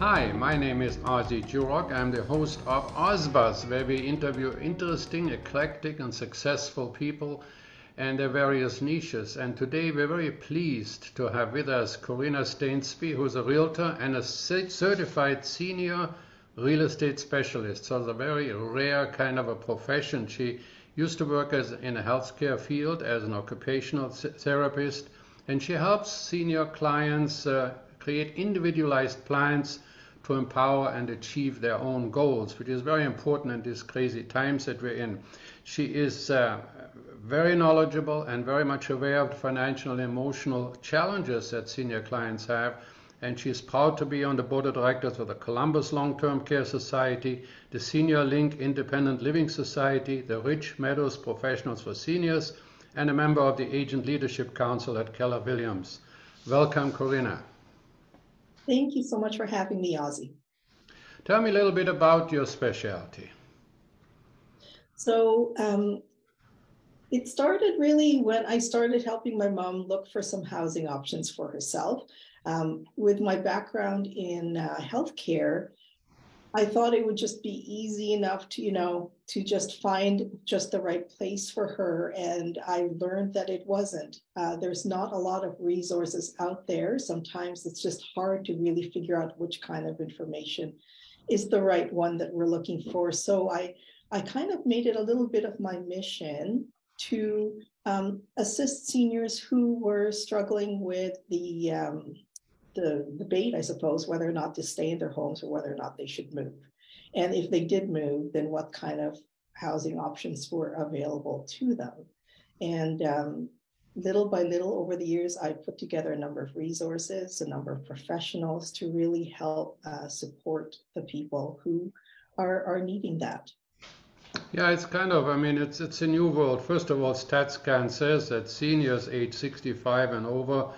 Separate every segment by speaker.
Speaker 1: Hi, my name is Ozzie Jurock. I'm the host of Ozbuzz, where we interview interesting, eclectic, and successful people and their various niches. And today we're very pleased to have with us Corina Stainsby, who's a realtor and a certified senior real estate specialist. So it's a very rare kind of a profession. She used to work as in a healthcare field as an occupational therapist, and she helps senior clients uh, create individualized plans to empower and achieve their own goals, which is very important in these crazy times that we're in. She is uh, very knowledgeable and very much aware of the financial and emotional challenges that senior clients have. And she is proud to be on the board of directors of the Columbus Long Term Care Society, the Senior Link Independent Living Society, the Ridge Meadows Professionals for Seniors, and a member of the Agent Leadership Council at Keller Williams. Welcome, Corina.
Speaker 2: Thank you so much for having me, Ozzie.
Speaker 1: Tell me a little bit about your specialty.
Speaker 2: So, um, it started really when I started helping my mom look for some housing options for herself. Um, with my background in uh, healthcare, I thought it would just be easy enough to, you know, to just find just the right place for her. And I learned that it wasn't. Uh, there's not a lot of resources out there. Sometimes it's just hard to really figure out which kind of information is the right one that we're looking for. So I, I kind of made it a little bit of my mission to um, assist seniors who were struggling with the um, the debate, I suppose, whether or not to stay in their homes or whether or not they should move. And if they did move, then what kind of housing options were available to them. And um, little by little over the years, I put together a number of resources, a number of professionals to really help uh, support the people who are, are needing that.
Speaker 1: Yeah, it's kind of, I mean, it's, it's a new world. First of all, StatsCan says that seniors age 65 and over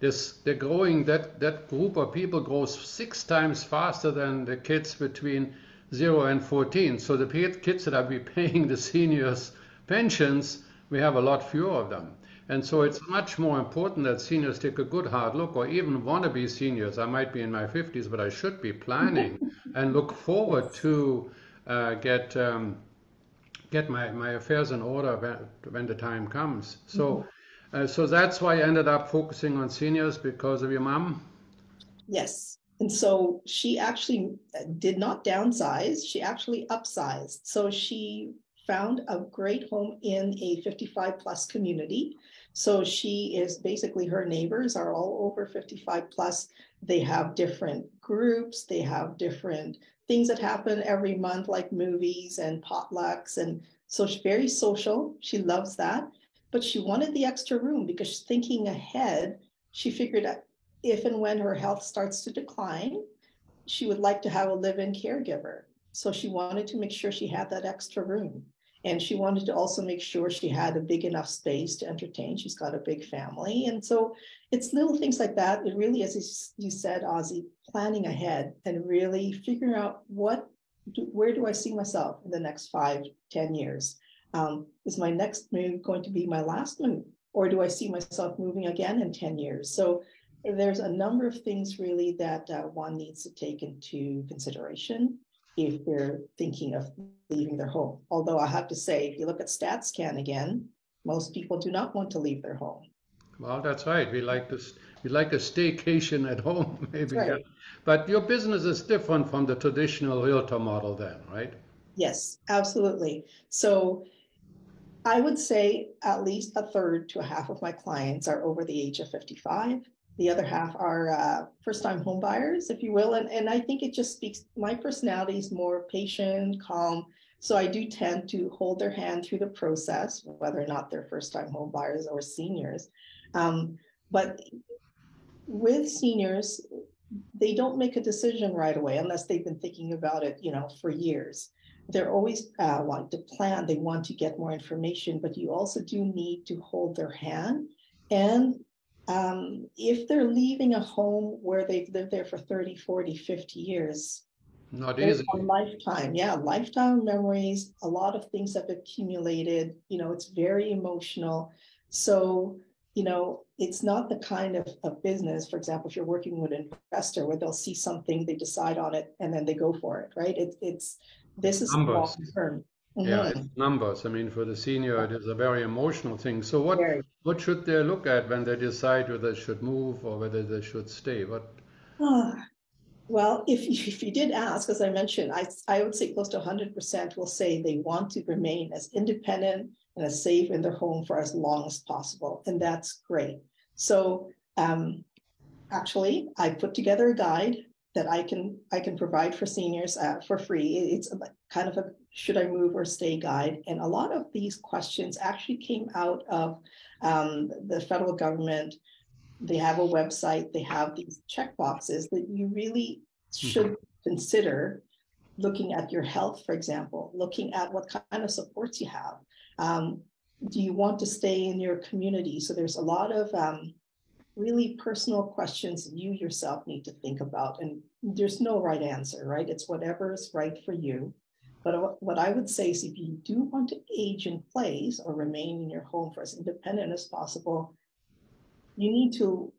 Speaker 1: this, they're growing, that, that group of people grows six times faster than the kids between 0 and 14. So the kids that are be paying the seniors pensions, we have a lot fewer of them. And so it's much more important that seniors take a good hard look, or even want to be seniors. I might be in my 50s, but I should be planning and look forward to uh, get um, get my, my affairs in order when, when the time comes. So mm-hmm. Uh, so that's why I ended up focusing on seniors because of your mom?
Speaker 2: Yes. And so she actually uh, did not downsize, she actually upsized. So she found a great home in a 55 plus community. So she is basically her neighbors are all over 55 plus. They have different groups, they have different things that happen every month, like movies and potlucks. And so she's very social. She loves that but she wanted the extra room because thinking ahead, she figured if and when her health starts to decline, she would like to have a live in caregiver. So she wanted to make sure she had that extra room. And she wanted to also make sure she had a big enough space to entertain. She's got a big family. And so it's little things like that. It really, as you said, Ozzie, planning ahead and really figuring out what, where do I see myself in the next five, ten years? Um, is my next move going to be my last move? Or do I see myself moving again in 10 years? So there's a number of things really that uh, one needs to take into consideration if they're thinking of leaving their home. Although I have to say, if you look at StatsCan again, most people do not want to leave their home.
Speaker 1: Well, that's right. We like to we like a staycation at home, maybe. Right. But your business is different from the traditional realtor model, then, right?
Speaker 2: Yes, absolutely. So I would say at least a third to a half of my clients are over the age of 55. The other half are uh, first time home buyers, if you will. And, and I think it just speaks, my personality is more patient, calm. So I do tend to hold their hand through the process, whether or not they're first time home buyers or seniors. Um, but with seniors, they don't make a decision right away unless they've been thinking about it, you know, for years they're always uh, want to plan, they want to get more information, but you also do need to hold their hand. And um, if they're leaving a home where they've lived there for 30, 40, 50 years,
Speaker 1: not easy.
Speaker 2: A lifetime, yeah, lifetime memories. A lot of things have accumulated. You know, it's very emotional. So you know, it's not the kind of, of business, for example, if you're working with an investor where they'll see something, they decide on it, and then they go for it, right? It, it's this is long term.
Speaker 1: Mm-hmm. Yeah, it's numbers. I mean, for the senior, it is a very emotional thing. So, what very. what should they look at when they decide whether they should move or whether they should stay? What?
Speaker 2: Well, if you, if you did ask, as I mentioned, I I would say close to 100% will say they want to remain as independent and as safe in their home for as long as possible, and that's great. So, um, actually, I put together a guide that I can I can provide for seniors uh, for free. It's a, kind of a should I move or stay guide, and a lot of these questions actually came out of um, the federal government. They have a website. They have these check boxes that you really should mm-hmm. consider looking at your health, for example, looking at what kind of supports you have. Um, do you want to stay in your community? So there's a lot of um, really personal questions you yourself need to think about. And there's no right answer, right? It's whatever is right for you. But what I would say is if you do want to age in place or remain in your home for as independent as possible, you need to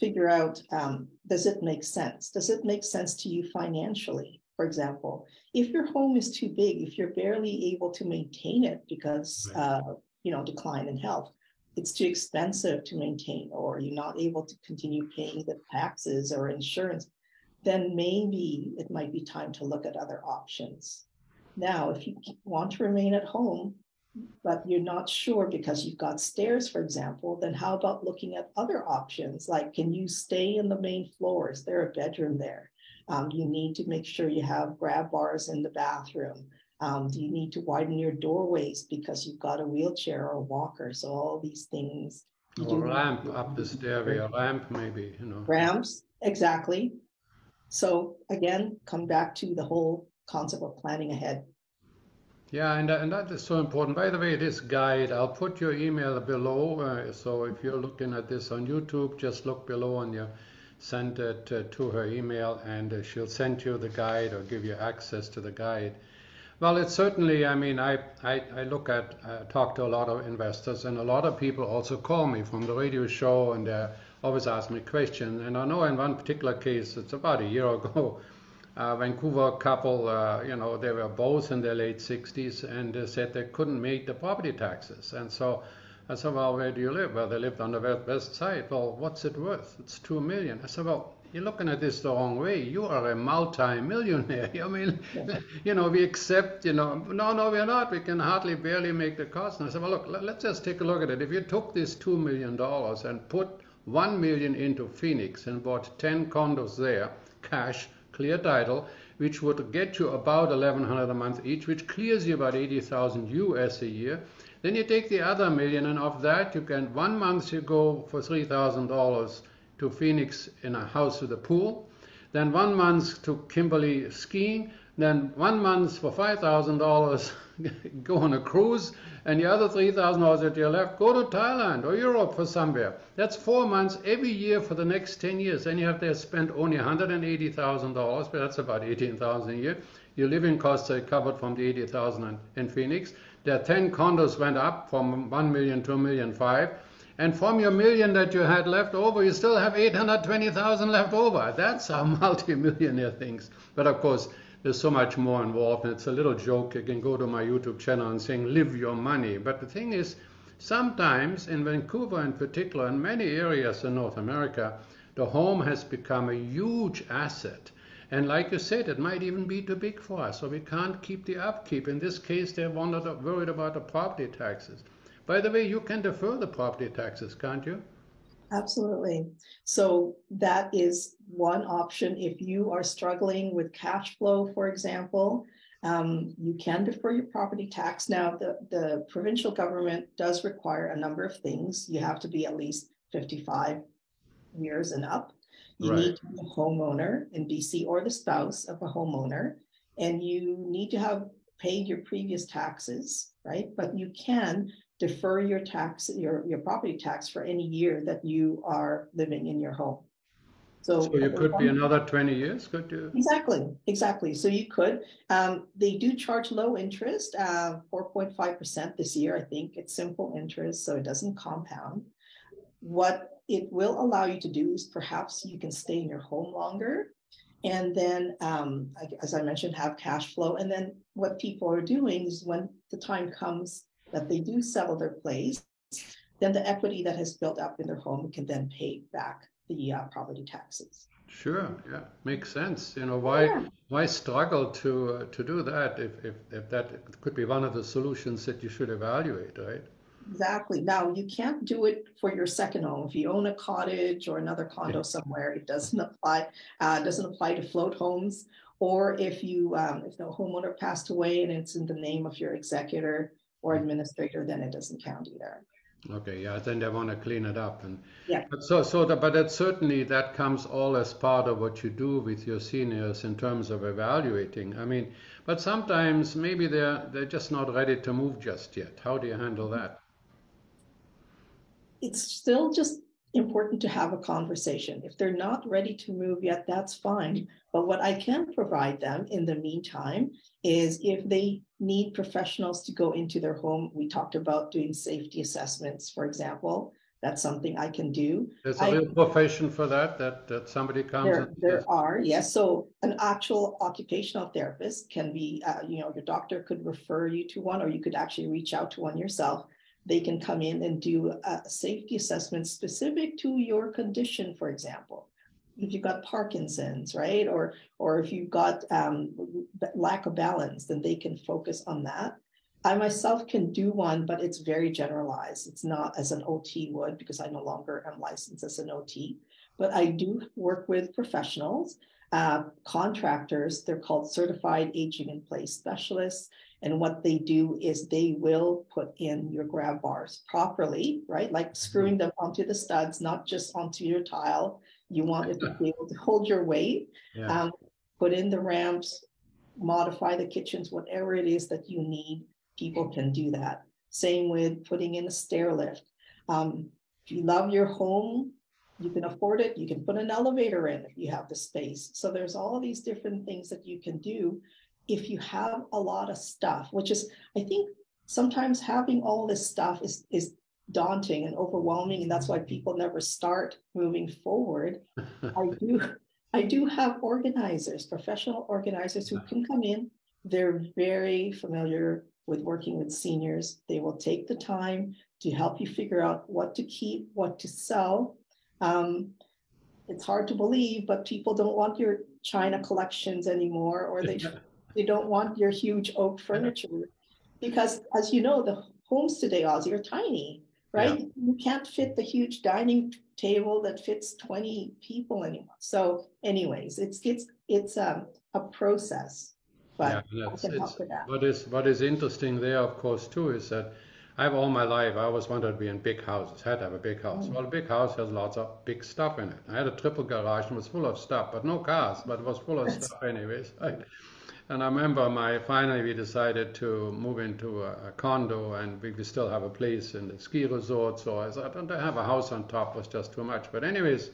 Speaker 2: figure out um, does it make sense? Does it make sense to you financially? For example, if your home is too big, if you're barely able to maintain it because uh, you know decline in health, it's too expensive to maintain, or you're not able to continue paying the taxes or insurance, then maybe it might be time to look at other options. Now, if you want to remain at home, but you're not sure because you've got stairs, for example, then how about looking at other options? Like, can you stay in the main floor? Is there a bedroom there? Um, you need to make sure you have grab bars in the bathroom. Um, do you need to widen your doorways because you've got a wheelchair or a walker? So all these things.
Speaker 1: Or ramp up the stairway, a ramp maybe, you know.
Speaker 2: Ramps, exactly. So again, come back to the whole concept of planning ahead.
Speaker 1: Yeah, and, and that is so important. By the way, this guide, I'll put your email below. Uh, so if you're looking at this on YouTube, just look below and you send it uh, to her email and uh, she'll send you the guide or give you access to the guide. Well, it's certainly, I mean, I, I, I look at, uh, talk to a lot of investors, and a lot of people also call me from the radio show and they always ask me questions. And I know in one particular case, it's about a year ago, a Vancouver couple, uh, you know, they were both in their late 60s and they said they couldn't make the property taxes. And so I said, well, where do you live? Well, they lived on the west side. Well, what's it worth? It's two million. I said, well, you're looking at this the wrong way. You are a multi-millionaire. I mean, you know, we accept, you know, no, no, we're not. We can hardly barely make the cost. And I said, well, look, let's just take a look at it. If you took this $2 million and put 1 million into Phoenix and bought 10 condos there, cash, clear title, which would get you about 1100 a month each, which clears you about 80,000 US a year. Then you take the other million and of that you can, one month you go for $3,000 to Phoenix in a house with a pool, then one month to Kimberley skiing, then one month for $5,000 go on a cruise, and the other $3,000 that you left go to Thailand or Europe for somewhere. That's four months every year for the next 10 years. Then you have to spend only $180,000, but that's about 18000 a year. Your living costs are covered from the 80000 in Phoenix. The 10 condos went up from 1 million to a million five. And from your million that you had left over, you still have 820,000 left over. That's how multi-millionaire things. But of course, there's so much more involved. And it's a little joke. You can go to my YouTube channel and saying, live your money. But the thing is, sometimes in Vancouver in particular, in many areas in North America, the home has become a huge asset. And like you said, it might even be too big for us, so we can't keep the upkeep. In this case, they're worried about the property taxes. By the way, you can defer the property taxes, can't you?
Speaker 2: Absolutely. So that is one option. If you are struggling with cash flow, for example, um, you can defer your property tax. Now, the, the provincial government does require a number of things. You have to be at least 55 years and up. You right. need to be a homeowner in BC or the spouse of a homeowner, and you need to have paid your previous taxes, right? But you can defer your tax, your, your property tax for any year that you are living in your home.
Speaker 1: So, so you could be another 20 years, could you?
Speaker 2: Exactly, exactly. So you could. Um, they do charge low interest, uh, 4.5% this year. I think it's simple interest, so it doesn't compound. what it will allow you to do is perhaps you can stay in your home longer and then um, as i mentioned have cash flow and then what people are doing is when the time comes that they do sell their place then the equity that has built up in their home can then pay back the uh, property taxes
Speaker 1: Sure, yeah, makes sense. You know, why
Speaker 2: Yeah.
Speaker 1: why struggle to uh, to do that if, if if that could be one of the solutions that you should evaluate, right?
Speaker 2: Exactly. Now, you can't do it for your second home. If you own a cottage or another condo somewhere, it doesn't apply. Uh, doesn't apply to float homes. Or if you, um, if the homeowner passed away and it's in the name of your executor or administrator, then it doesn't count either.
Speaker 1: Okay, yeah, then they want to clean it up and
Speaker 2: Yeah.
Speaker 1: but so so that but that certainly that comes all as part of what you do with your seniors in terms of evaluating. I mean, but sometimes maybe they're they're just not ready to move just yet. How do you handle that?
Speaker 2: It's still just important to have a conversation. If they're not ready to move yet, that's fine. But what I can provide them in the meantime is if they need professionals to go into their home, we talked about doing safety assessments, for example. That's something I can do.
Speaker 1: There's a
Speaker 2: I-
Speaker 1: real profession for that, that that somebody comes
Speaker 2: There, there are, yes. So an actual occupational therapist can be, uh, you know, your doctor could refer you to one, or you could actually reach out to one yourself. They can come in and do a safety assessment specific to your condition, for example. If you've got Parkinson's, right, or or if you've got um, lack of balance, then they can focus on that. I myself can do one, but it's very generalized. It's not as an OT would because I no longer am licensed as an OT but I do work with professionals, uh, contractors. They're called certified aging in place specialists. And what they do is they will put in your grab bars properly, right? Like screwing them onto the studs, not just onto your tile. You want it to be able to hold your weight,
Speaker 1: yeah,
Speaker 2: um, put in the ramps, modify the kitchens, whatever it is that you need, people can do that. Same with putting in a stair lift. Um, if you love your home, you can afford it, you can put an elevator in if you have the space. So there's all these different things that you can do if you have a lot of stuff, which is, I think sometimes having all this stuff is, is daunting and overwhelming. And that's why people never start moving forward. I do, I do have organizers, professional organizers who can come in. They're very familiar with working with seniors. They will take the time to help you figure out what to keep, what to sell. Um, it's hard to believe, but people don't want your China collections anymore, or they they don't want your huge oak furniture because, as you know, the homes today, Ozzie, are tiny, right? You can't fit the huge dining table that fits 20 people anymore. So, anyways, it's it's it's um, a process, but
Speaker 1: yeah, it's,
Speaker 2: that.
Speaker 1: what is what is interesting there, of course, too, is that I've all my life I always wanted to be in big houses, had to have a big house.
Speaker 2: Mm.
Speaker 1: Well, a big house has lots of big stuff in it. I had a triple garage and it was full of stuff, but no cars, but it was full of stuff anyways. Right? And I remember my finally we decided to move into a, a condo and we, we still have a place in the ski resort. So I thought, don't have a house on top was just too much. But anyways,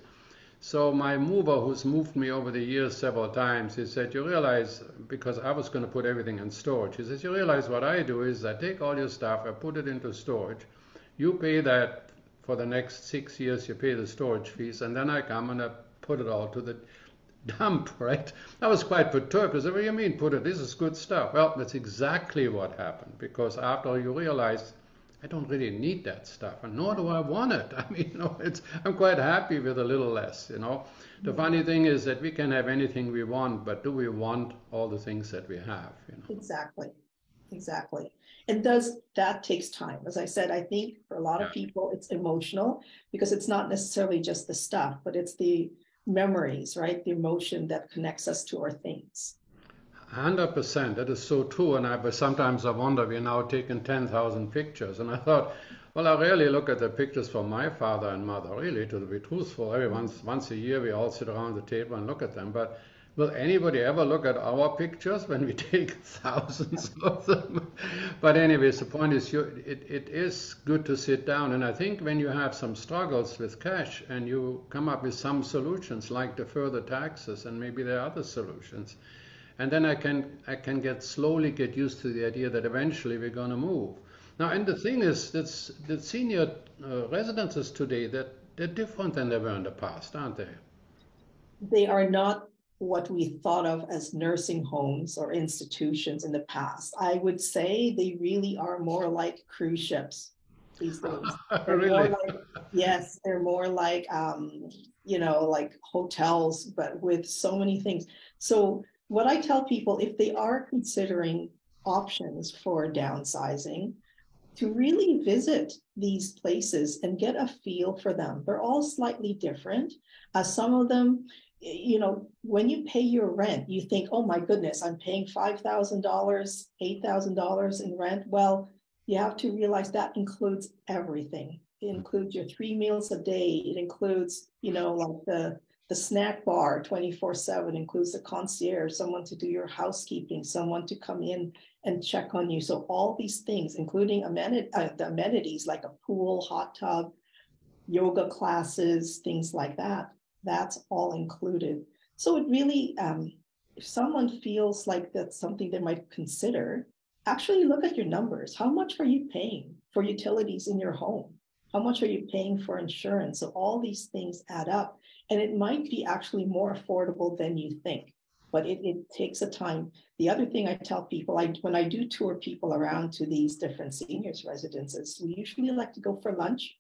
Speaker 1: so my mover, who's moved me over the years several times, he said, "You realize because I was going to put everything in storage." He says, "You realize what I do is I take all your stuff, I put it into storage. You pay that for the next six years. You pay the storage fees, and then I come and I put it all to the dump, right?" I was quite perturbed. I said, "What do you mean put it? This is good stuff." Well, that's exactly what happened because after you realize I don't really need that stuff, and nor do I want it. I mean, you know, it's I'm quite happy with a little less. You know, the mm-hmm. funny thing is that we can have anything we want, but do we want all the things that we have? You know.
Speaker 2: Exactly. Exactly. And does that takes time. As I said, I think for a lot of people it's emotional because it's not necessarily just the stuff, but it's the memories, right? The emotion that connects us to our things.
Speaker 1: Hundred percent. That is so true. And I sometimes I wonder. We're now taking ten thousand pictures, and I thought, well, I really look at the pictures from my father and mother. Really, to be truthful, every once once a year we all sit around the table and look at them. But will anybody ever look at our pictures when we take thousands of them? but anyways, the point is, you, it, it is good to sit down. And I think when you have some struggles with cash and you come up with some solutions, like the further taxes, and maybe there are other solutions and then I can I can get slowly get used to the idea that eventually we're going to move. Now, and the thing is, that's the senior uh, residences today that they're different than they were in the past, aren't they?
Speaker 2: They are not what we thought of as nursing homes or institutions in the past. I would say they really are more like cruise ships these days.
Speaker 1: really?
Speaker 2: Like, yes, they're more like um, you know, like hotels, but with so many things. So what I tell people, if they are considering options for downsizing, to really visit these places and get a feel for them. They're all slightly different. Uh, some of them, you know, when you pay your rent, you think, oh my goodness, I'm paying $5,000, $8,000 in rent. Well, you have to realize that includes everything. It includes your three meals a day. It includes, you know, like the the snack bar 24 7 includes the concierge, someone to do your housekeeping, someone to come in and check on you. So all these things, including amenity, uh, the amenities like a pool, hot tub, yoga classes, things like that, that's all included. So it really, um, if someone feels like that's something they might consider, actually look at your numbers. How much are you paying for utilities in your home? How much are you paying for insurance? So all these things add up. And it might be actually more affordable than you think, but it, it takes a time. The other thing I tell people, I when I do tour people around to these different seniors residences, we usually like to go for lunch.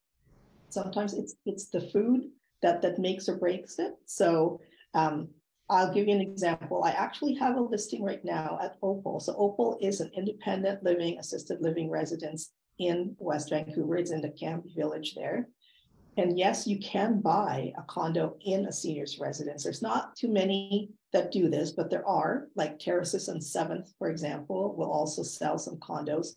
Speaker 2: Sometimes it's it's the food that that makes or breaks it. So um, I'll give you an example. I actually have a listing right now at Opal. So Opal is an independent living, assisted living residence in West Vancouver. It's in the camp village there. And yes, you can buy a condo in a senior's residence. There's not too many that do this, but there are, like Terraces and Seventh, for example, will also sell some condos.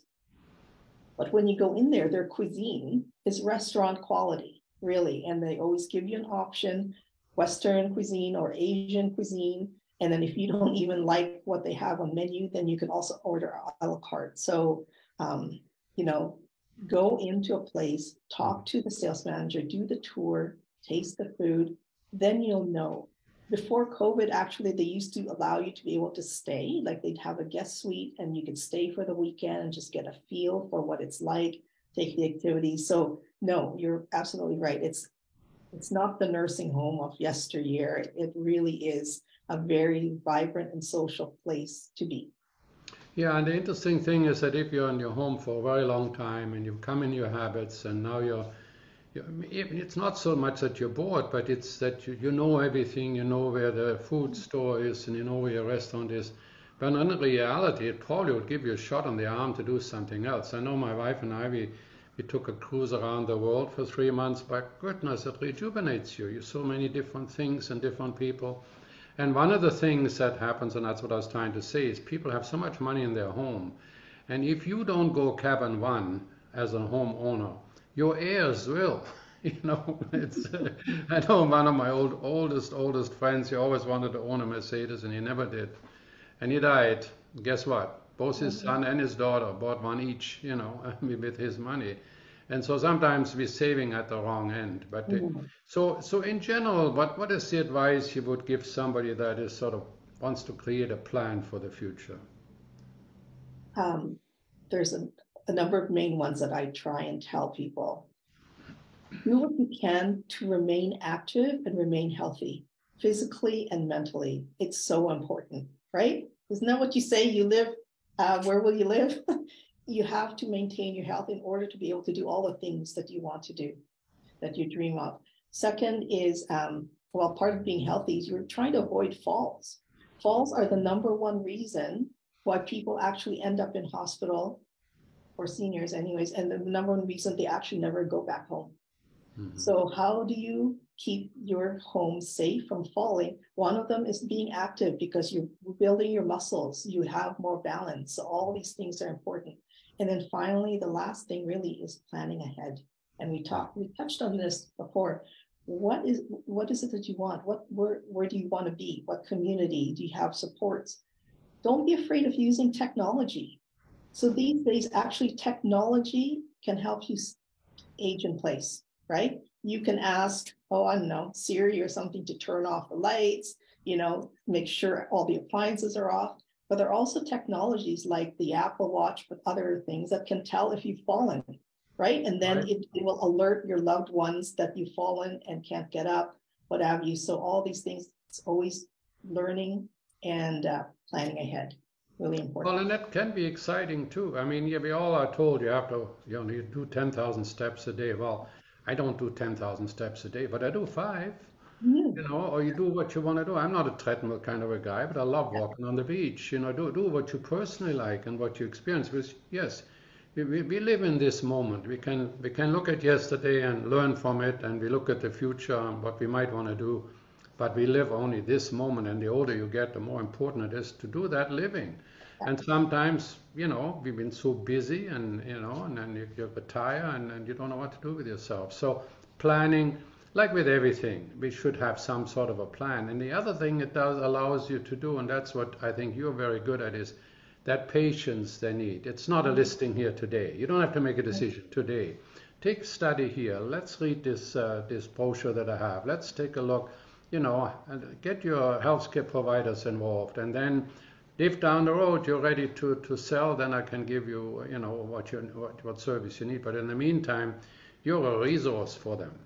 Speaker 2: But when you go in there, their cuisine is restaurant quality, really. And they always give you an option Western cuisine or Asian cuisine. And then if you don't even like what they have on menu, then you can also order a la carte. So, um, you know, go into a place, talk to the sales manager, do the tour, taste the food, then you'll know. Before COVID, actually, they used to allow you to be able to stay, like they'd have a guest suite and you could stay for the weekend and just get a feel for what it's like, take the activities. So, no, you're absolutely right. It's it's not the nursing home of yesteryear. It really is a very vibrant and social place to be.
Speaker 1: Yeah, and the interesting thing is that if you're in your home for a very long time and you've come in your habits and now you're, you're it's not so much that you're bored, but it's that you, you know everything, you know where the food mm-hmm. store is and you know where your restaurant is. But in reality, it probably would give you a shot on the arm to do something else. I know my wife and I, we, we took a cruise around the world for three months, but goodness, it rejuvenates you. You so many different things and different people. And one of the things that happens, and that's what I was trying to say, is people have so much money in their home. And if you don't go cabin one as a homeowner, your heirs will. You know, it's, I know one of my old, oldest, oldest friends, he always wanted to own a Mercedes and he never did. And he died. Guess what? Both his son and his daughter bought one each, you know, with his money and so sometimes we're saving at the wrong end. But mm-hmm. so so in general, what what is the advice you would give somebody that is sort of wants to create a plan for the future?
Speaker 2: Um, there's a, a number of main ones that I try and tell people. Do what you can to remain active and remain healthy, physically and mentally. It's so important, right? Isn't that what you say? You live, uh, where will you live? you have to maintain your health in order to be able to do all the things that you want to do, that you dream of. Second is, um, well, part of being healthy is you're trying to avoid falls. Falls are the number one reason why people actually end up in hospital or seniors, anyways, and the number one reason they actually never go back home. Mm-hmm. So, how do you keep your home safe from falling? One of them is being active because you're building your muscles, you have more balance. So, all these things are important. And then finally, the last thing really is planning ahead. And we talked, we touched on this before. What is what is it that you want? What where where do you want to be? What community do you have supports? Don't be afraid of using technology. So these days, actually, technology can help you age in place, right? You can ask, oh, I don't know, Siri or something to turn off the lights, you know, make sure all the appliances are off but there are also technologies like the Apple Watch, but other things that can tell if you've fallen, right? And then right. It, it, will alert your loved ones that you've fallen and can't get up, what have you. So all these things, it's always learning and uh, planning ahead. Really important.
Speaker 1: Well, and that can be exciting too. I mean, yeah, we all are told you have to, you know, you do 10,000 steps a day. Well, I don't do 10,000 steps a day, but I do five. Mm. You know, or you do what you want to do. I'm not a treadmill kind of a guy, but I love walking on the beach. You know, do do what you personally like and what you experience. Because yes, we, we, we live in this moment. We can we can look at yesterday and learn from it, and we look at the future and what we might want to do. But we live only this moment, and the older you get, the more important it is to do that living. And sometimes, you know, we've been so busy, and you know, and then you, you retire, and, and you don't know what to do with yourself. So planning like with everything, we should have some sort of a plan. And the other thing it does allows you to do, and that's what I think you're very good at, is that patience they need. It's not a listing here today. You don't have to make a decision today. Take study here. Let's read this uh, this brochure that I have. Let's take a look. You know, and get your healthcare providers involved, and then if down the road you're ready to, to sell, then I can give you, you know, what you what, what service you need. But in the meantime, you're a resource for them.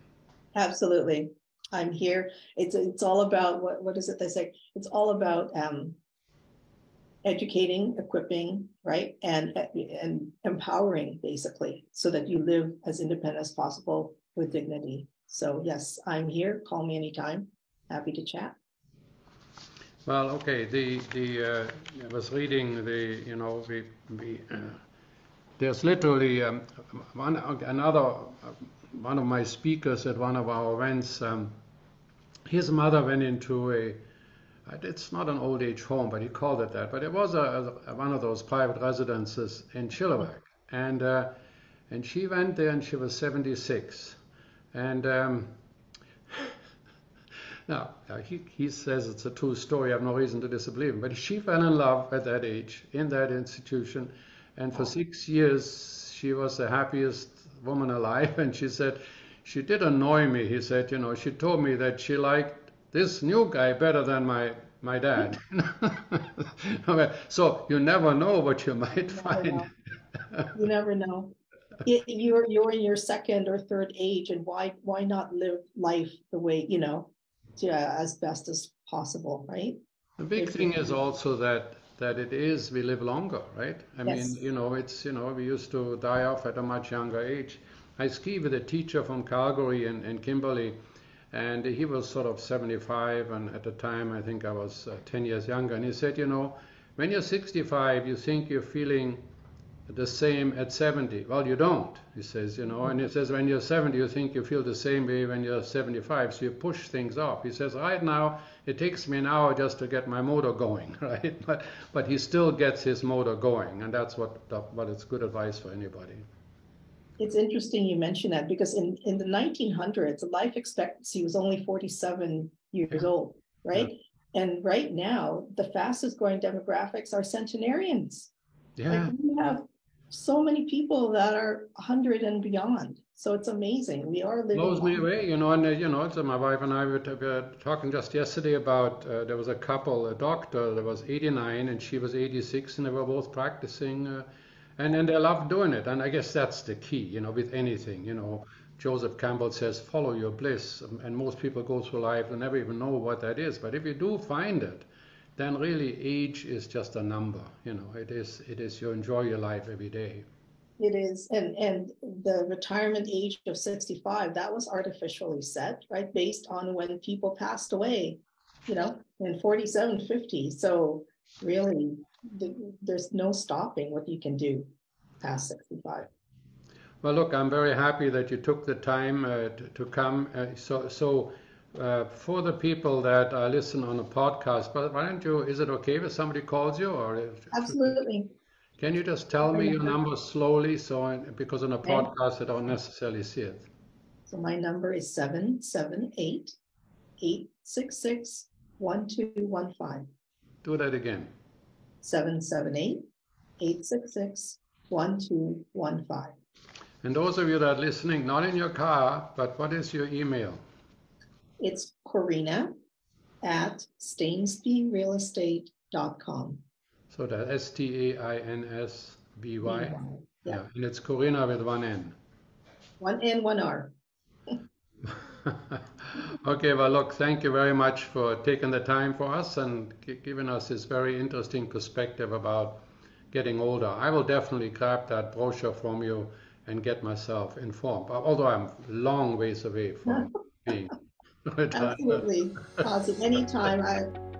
Speaker 2: Absolutely. I'm here. It's it's all about what what is it they say? It's all about um, educating, equipping, right, and and empowering basically, so that you live as independent as possible with dignity. So yes, I'm here. Call me anytime. Happy to chat.
Speaker 1: Well, okay. The the uh, I was reading the you know we we uh, there's literally um, one another one of my speakers at one of our events, um, his mother went into a, it's not an old age home, but he called it that, but it was a, a one of those private residences in Chilliwack. And, uh, and she went there and she was 76. And um, now, uh, he, he says it's a true story. I have no reason to disbelieve him. But she fell in love at that age in that institution. And for six years, she was the happiest woman alive, and she said, she did annoy me. He said, you know, she told me that she liked this new guy better than my my dad. so you never know what you might you find.
Speaker 2: you never know. You're you're in your second or third age, and why why not live life the way you know, to, as best as possible, right?
Speaker 1: The big if thing is also that that it is we live longer, right? I yes. mean, you know, it's you know we used to die off at a much younger age. I ski with a teacher from Calgary and, and Kimberley, and he was sort of 75, and at the time I think I was uh, 10 years younger, and he said, you know, when you're 65, you think you're feeling the same at 70. Well, you don't, he says, you know, and he says when you're 70, you think you feel the same way when you're 75, so you push things off. He says, right now, it takes me an hour just to get my motor going, right? But, but he still gets his motor going, and that's what, what it's good advice for anybody.
Speaker 2: It's interesting you mention that because in, in the 1900s, life expectancy was only 47 years yeah. old, right? Yeah. And right now, the fastest growing demographics are centenarians.
Speaker 1: Yeah.
Speaker 2: Like we have so many people that are 100 and beyond. So it's amazing. We are living.
Speaker 1: Blows me away, you know. And uh, you know, so my wife and I were, t- were talking just yesterday about uh, there was a couple, a doctor that was 89 and she was 86, and they were both practicing, uh, and and they loved doing it. And I guess that's the key, you know, with anything, you know. Joseph Campbell says, "Follow your bliss," and most people go through life and never even know what that is. But if you do find it, then really age is just a number. You know, it is it is you enjoy your life every day.
Speaker 2: It is, and and the retirement age of 65 that was artificially set, right, based on when people passed away, you know, in 47, 50. So really, there's no stopping what you can do past 65.
Speaker 1: Well, look, I'm very happy that you took the time uh, to, to, come. Uh, so so uh, for the people that uh, listen on a podcast, but why don't you, is it okay if somebody calls you or?
Speaker 2: Absolutely.
Speaker 1: Can you just tell me your number slowly so I, because on a podcast I don't necessarily see it.
Speaker 2: So my number is 778 866 1215.
Speaker 1: Do that again.
Speaker 2: 778 866 1215.
Speaker 1: And those of you that are listening, not in your car, but what is your email?
Speaker 2: It's Corina at stainsbyrealestate.com.
Speaker 1: So that S T A I N S B Y.
Speaker 2: Yeah.
Speaker 1: Yeah, and it's Corina with one N.
Speaker 2: One N, one R.
Speaker 1: okay, well, look, thank you very much for taking the time for us and giving us this very interesting perspective about getting older. I will definitely grab that brochure from you and get myself informed, although I'm long ways away from being
Speaker 2: Absolutely. Awesome. Anytime. I,